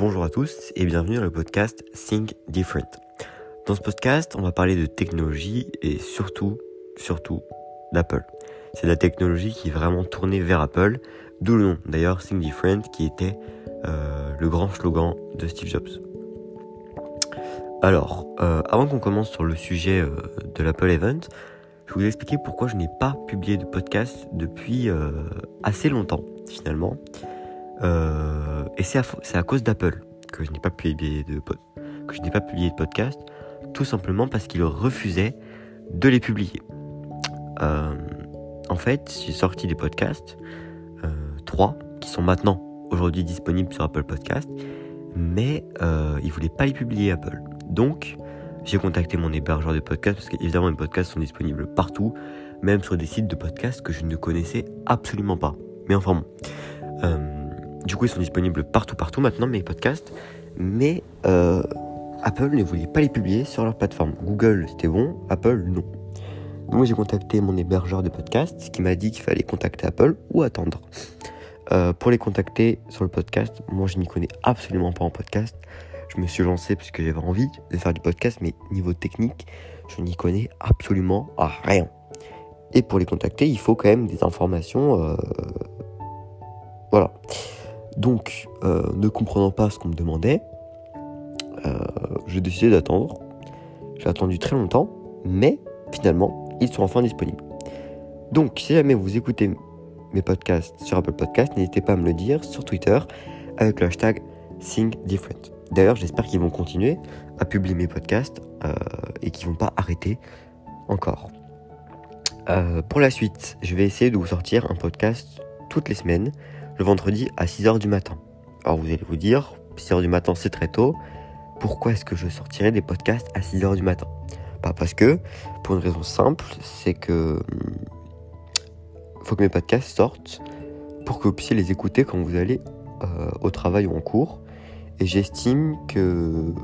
bonjour à tous et bienvenue dans le podcast Think Different. Dans ce podcast, on va parler de technologie et surtout, surtout d'Apple. C'est la technologie qui est vraiment tournée vers Apple, d'où le nom d'ailleurs Think Different qui était euh, le grand slogan de Steve Jobs. Alors, euh, avant qu'on commence sur le sujet euh, de l'Apple Event, je vais vous expliquer pourquoi je n'ai pas publié de podcast depuis assez longtemps finalement. Euh, et c'est à, cause d'Apple que je n'ai pas publié de que je n'ai pas publié de podcast, tout simplement parce qu'il refusait de les publier. Euh, en fait, j'ai sorti des podcasts, euh, trois, qui sont maintenant aujourd'hui disponibles sur Apple Podcast, mais euh, il voulait pas les publier Apple. Donc, j'ai contacté mon hébergeur de podcast parce qu'évidemment les podcasts sont disponibles partout, même sur des sites de podcasts que je ne connaissais absolument pas. Mais enfin bon. Du coup, ils sont disponibles partout, partout maintenant, mes podcasts. Mais euh, Apple ne voulait pas les publier sur leur plateforme. Google, c'était bon. Apple, non. Donc, j'ai contacté mon hébergeur de podcast qui m'a dit qu'il fallait contacter Apple ou attendre. Euh, pour les contacter sur le podcast, moi, je n'y connais absolument pas en podcast. Je me suis lancé parce que j'avais envie de faire du podcast, mais niveau technique, je n'y connais absolument rien. Et pour les contacter, il faut quand même des informations. Euh, voilà. Donc, euh, ne comprenant pas ce qu'on me demandait, euh, j'ai décidé d'attendre. J'ai attendu très longtemps, mais finalement, ils sont enfin disponibles. Donc, si jamais vous écoutez mes podcasts sur Apple Podcasts, n'hésitez pas à me le dire sur Twitter avec le hashtag SingDifferent. D'ailleurs, j'espère qu'ils vont continuer à publier mes podcasts euh, et qu'ils vont pas arrêter encore. pour la suite, je vais essayer de vous sortir un podcast toutes les semaines le vendredi à 6h du matin. Alors vous allez vous dire, 6h du matin c'est très tôt, pourquoi est-ce que je sortirai des podcasts à 6h du matin? Pas Parce que, pour une raison simple, c'est que hmm, faut que mes podcasts sortent pour que vous puissiez les écouter quand vous allez euh, au travail ou en cours. Et j'estime que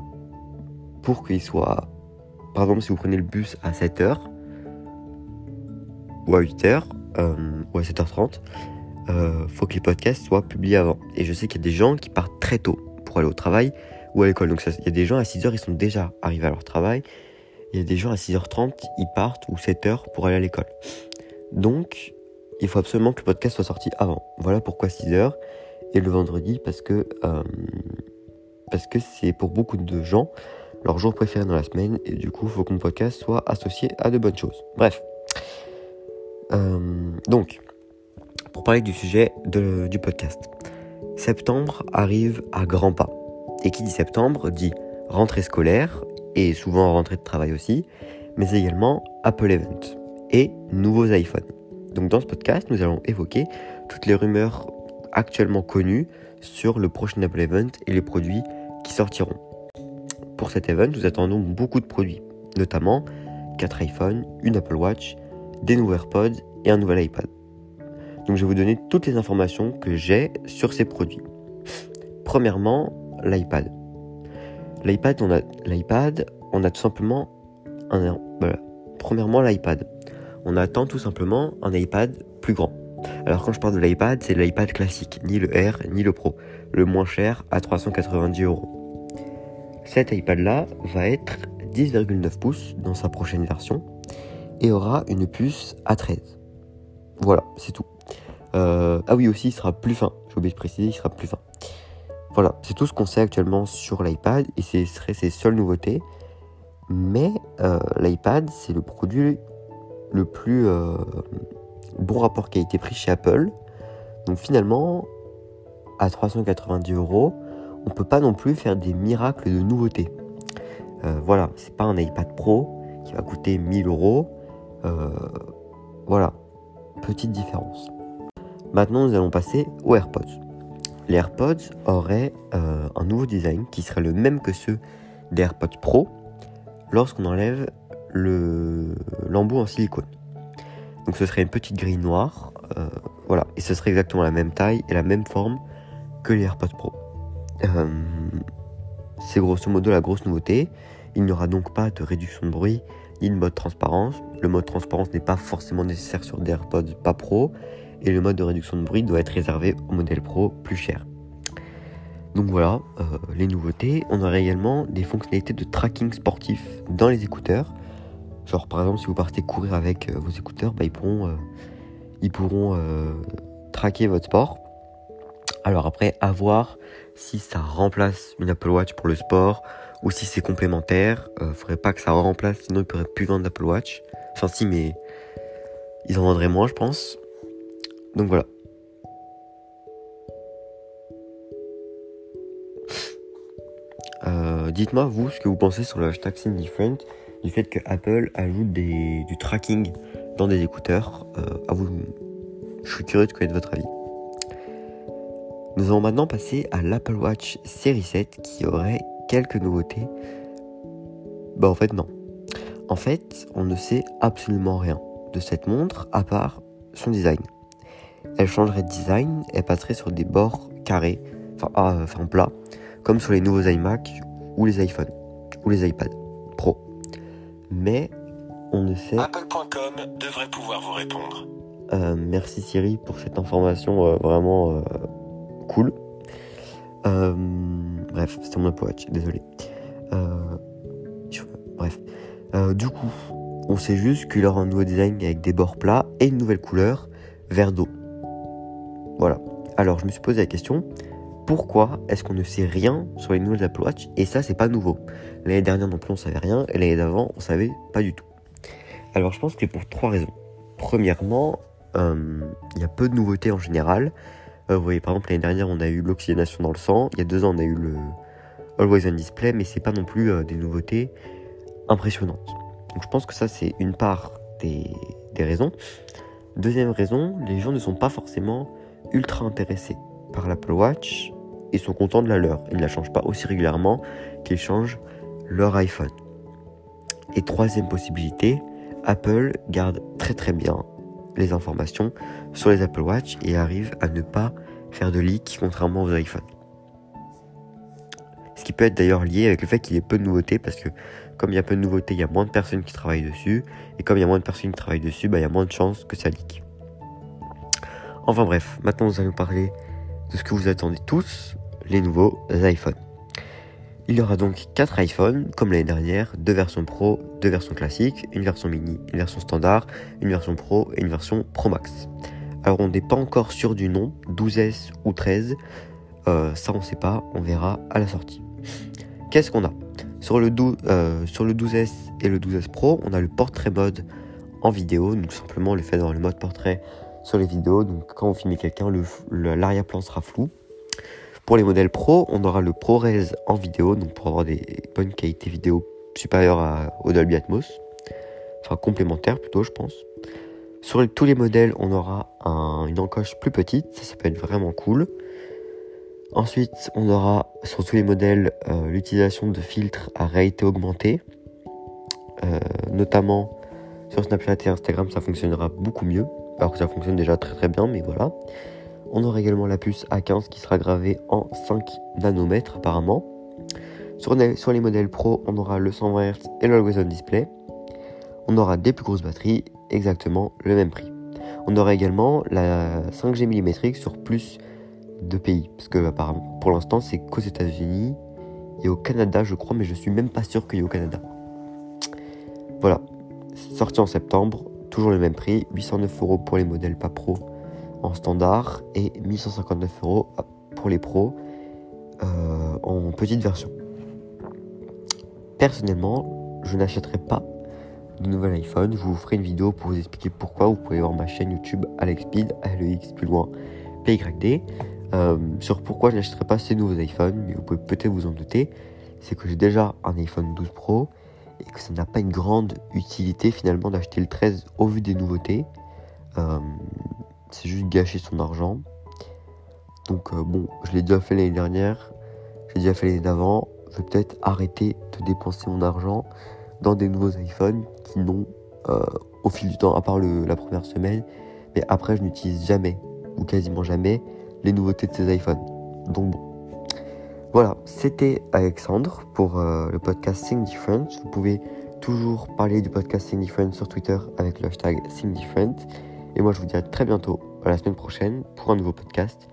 pour qu'ils soient, par exemple si vous prenez le bus à 7h ou à 8h euh, ou à 7h30, euh, faut que les podcasts soient publiés avant. Et je sais qu'il y a des gens qui partent très tôt pour aller au travail ou à l'école. Donc il y a des gens à 6h, ils sont déjà arrivés à leur travail. Il y a des gens à 6h30, ils partent ou 7h pour aller à l'école. Donc il faut absolument que le podcast soit sorti avant. Voilà pourquoi 6h et le vendredi parce que euh, parce que c'est pour beaucoup de gens leur jour préféré dans la semaine et du coup il faut que mon podcast soit associé à de bonnes choses. Bref. Euh, donc pour parler du sujet du podcast. Septembre arrive à grands pas. Et qui dit septembre dit rentrée scolaire et souvent rentrée de travail aussi, mais également Apple Event et nouveaux iPhones. Donc dans ce podcast, nous allons évoquer toutes les rumeurs actuellement connues sur le prochain Apple Event et les produits qui sortiront. Pour cet event, nous attendons beaucoup de produits, notamment 4 iPhones, une Apple Watch, des nouveaux AirPods et un nouvel iPad. Donc je vais vous donner toutes les informations que j'ai sur ces produits. Premièrement, l'iPad. L'iPad, on a l'iPad, on a tout simplement un voilà. Premièrement, l'iPad. On attend tout simplement un iPad plus grand. Alors quand je parle de l'iPad, c'est l'iPad classique, ni le R ni le Pro, le moins cher à 390 euros. Cet iPad-là va être 10,9 pouces dans sa prochaine version et aura une puce A13. Voilà, c'est tout. Euh, ah oui, aussi, il sera plus fin. J'ai oublié de préciser, il sera plus fin. Voilà, c'est tout ce qu'on sait actuellement sur l'iPad et ce serait ses seules nouveautés. Mais euh, l'iPad, c'est le produit le plus euh, bon rapport qualité-prix chez Apple. Donc finalement, à 390 euros, on peut pas non plus faire des miracles de nouveautés. voilà, c'est pas un iPad Pro qui va coûter 1000 euros. voilà, petite différence. Maintenant, nous allons passer aux AirPods. Les AirPods auraient euh, un nouveau design qui serait le même que ceux des AirPods Pro lorsqu'on enlève le l'embout en silicone. Donc ce serait une petite grille noire, euh, voilà, et ce serait exactement la même taille et la même forme que les AirPods Pro. Euh, c'est grosso modo la grosse nouveauté. Il n'y aura donc pas de réduction de bruit ni de mode transparence. Le mode transparence n'est pas forcément nécessaire sur des AirPods pas Pro et le mode de réduction de bruit doit être réservé au modèle Pro plus cher. Donc voilà, euh, les nouveautés. On aura également des fonctionnalités de tracking sportif dans les écouteurs. Genre par exemple si vous partez courir avec euh, vos écouteurs, bah, ils pourront, euh, traquer votre sport. Alors après, à voir si ça remplace une Apple Watch pour le sport ou si c'est complémentaire. faudrait pas que ça remplace, sinon ils pourraient plus vendre d'Apple Watch. Enfin si, mais ils en vendraient moins, je pense. Donc voilà. Euh, dites-moi, vous, ce que vous pensez sur le hashtag du fait que Apple ajoute du tracking dans des écouteurs. Euh, vous, je suis curieux de connaître votre avis. Nous allons maintenant passer à l'Apple Watch Série 7 qui aurait quelques nouveautés. Bah en fait non. En fait, on ne sait absolument rien de cette montre à part son design. Elle changerait de design, elle passerait sur des bords carrés, enfin, ah, enfin plats, comme sur les nouveaux iMac ou les iPhones ou les iPads Pro. Mais on ne sait. Apple.com devrait pouvoir vous répondre. Euh, merci Siri pour cette information euh, vraiment euh, cool. bref, c'était mon Apple Watch, désolé. bref. du coup, on sait juste qu'il aura un nouveau design avec des bords plats et une nouvelle couleur, vert d'eau. Voilà. Alors je me suis posé la question, pourquoi est-ce qu'on ne sait rien sur les nouvelles Apple Watch Et ça, c'est pas nouveau? L'année dernière non plus, on savait rien, et l'année d'avant, on savait pas du tout. Alors, je pense que c'est pour trois raisons. Premièrement, il y a peu de nouveautés en général. Euh, vous voyez, par exemple, l'année dernière, on a eu l'oxygénation dans le sang. Il y a deux ans, on a eu le Always on Display, mais c'est pas non plus euh, des nouveautés impressionnantes. Donc, je pense que ça, c'est une part des raisons. Deuxième raison, les gens ne sont pas forcément ultra intéressés par l'Apple Watch ils sont contents de la leur. Ils ne la changent pas aussi régulièrement qu'ils changent leur iPhone. Et troisième possibilité, Apple garde très très bien les informations sur les Apple Watch et arrive à ne pas faire de leak contrairement aux iPhones. Ce qui peut être d'ailleurs lié avec le fait qu'il y ait peu de nouveautés parce que comme il y a peu de nouveautés, il y a moins de personnes qui travaillent dessus et comme il y a moins de personnes qui travaillent dessus, bah, il y a moins de chances que ça leak. Enfin bref, maintenant nous allons parler de ce que vous attendez tous, les nouveaux iPhones. Il y aura donc 4 iPhones, comme l'année dernière, deux versions Pro, deux versions classiques, une version mini, une version standard, une version Pro et une version Pro Max. Alors on n'est pas encore sûr du nom, 12S ou 13, euh, ça on sait pas, on verra à la sortie. Qu'est-ce qu'on a? Sur le, 12, euh, sur le 12S et le 12S Pro, on a le portrait mode en vidéo, donc simplement le fait d'avoir le mode portrait sur les vidéos, donc quand vous filmez quelqu'un, l'arrière-plan sera flou. Pour les modèles Pro, on aura le ProRes en vidéo, donc pour avoir des bonnes qualités vidéo supérieures à, au Dolby Atmos. Enfin, complémentaires plutôt, je pense. Sur tous les modèles, on aura une encoche plus petite, ça, ça peut être vraiment cool. Ensuite, on aura sur tous les modèles euh, l'utilisation de filtres à réalité augmentée. Euh, notamment sur Snapchat et Instagram, ça fonctionnera beaucoup mieux. Alors que ça fonctionne déjà très très bien, mais voilà. On aura également la puce A15 qui sera gravée en 5 nanomètres apparemment. Sur les, modèles Pro, on aura le 120 Hz et le Display. On aura des plus grosses batteries, exactement le même prix. On aura également la 5G millimétrique sur plus de pays. Parce que apparemment, pour l'instant, c'est qu'aux États-Unis et au Canada, je crois, mais je suis même pas sûr qu'il y ait au Canada. Voilà. Sorti en septembre, toujours le même prix, 809 euros pour les modèles pas pro en standard et 1159 euros pour les pros euh, en petite version. Personnellement, je n'achèterai pas de nouvel iPhone. Je vous ferai une vidéo pour vous expliquer pourquoi. Vous pouvez voir ma chaîne YouTube AlexSpeed, ALEX plus loin, PYD, euh, sur pourquoi je n'achèterai pas ces nouveaux iPhones. Mais vous pouvez peut-être vous en douter. C'est que j'ai déjà un iPhone 12 Pro et que ça n'a pas une grande utilité finalement d'acheter le 13 au vu des nouveautés. Euh, c'est juste gâcher son argent. Donc euh, bon, je l'ai déjà fait l'année dernière, j'ai déjà fait l'année d'avant. Je vais peut-être arrêter de dépenser mon argent dans des nouveaux iPhones qui n'ont, euh, au fil du temps, à part la première semaine, mais après je n'utilise jamais, ou quasiment jamais, les nouveautés de ces iPhones. Donc bon. Voilà, c'était Alexandre pour euh, le podcast Sing Different. Vous pouvez toujours parler du podcast Sing Different sur Twitter avec le hashtag Sing Different. Et moi, je vous dis à très bientôt, à la semaine prochaine, pour un nouveau podcast.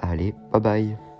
Allez, bye bye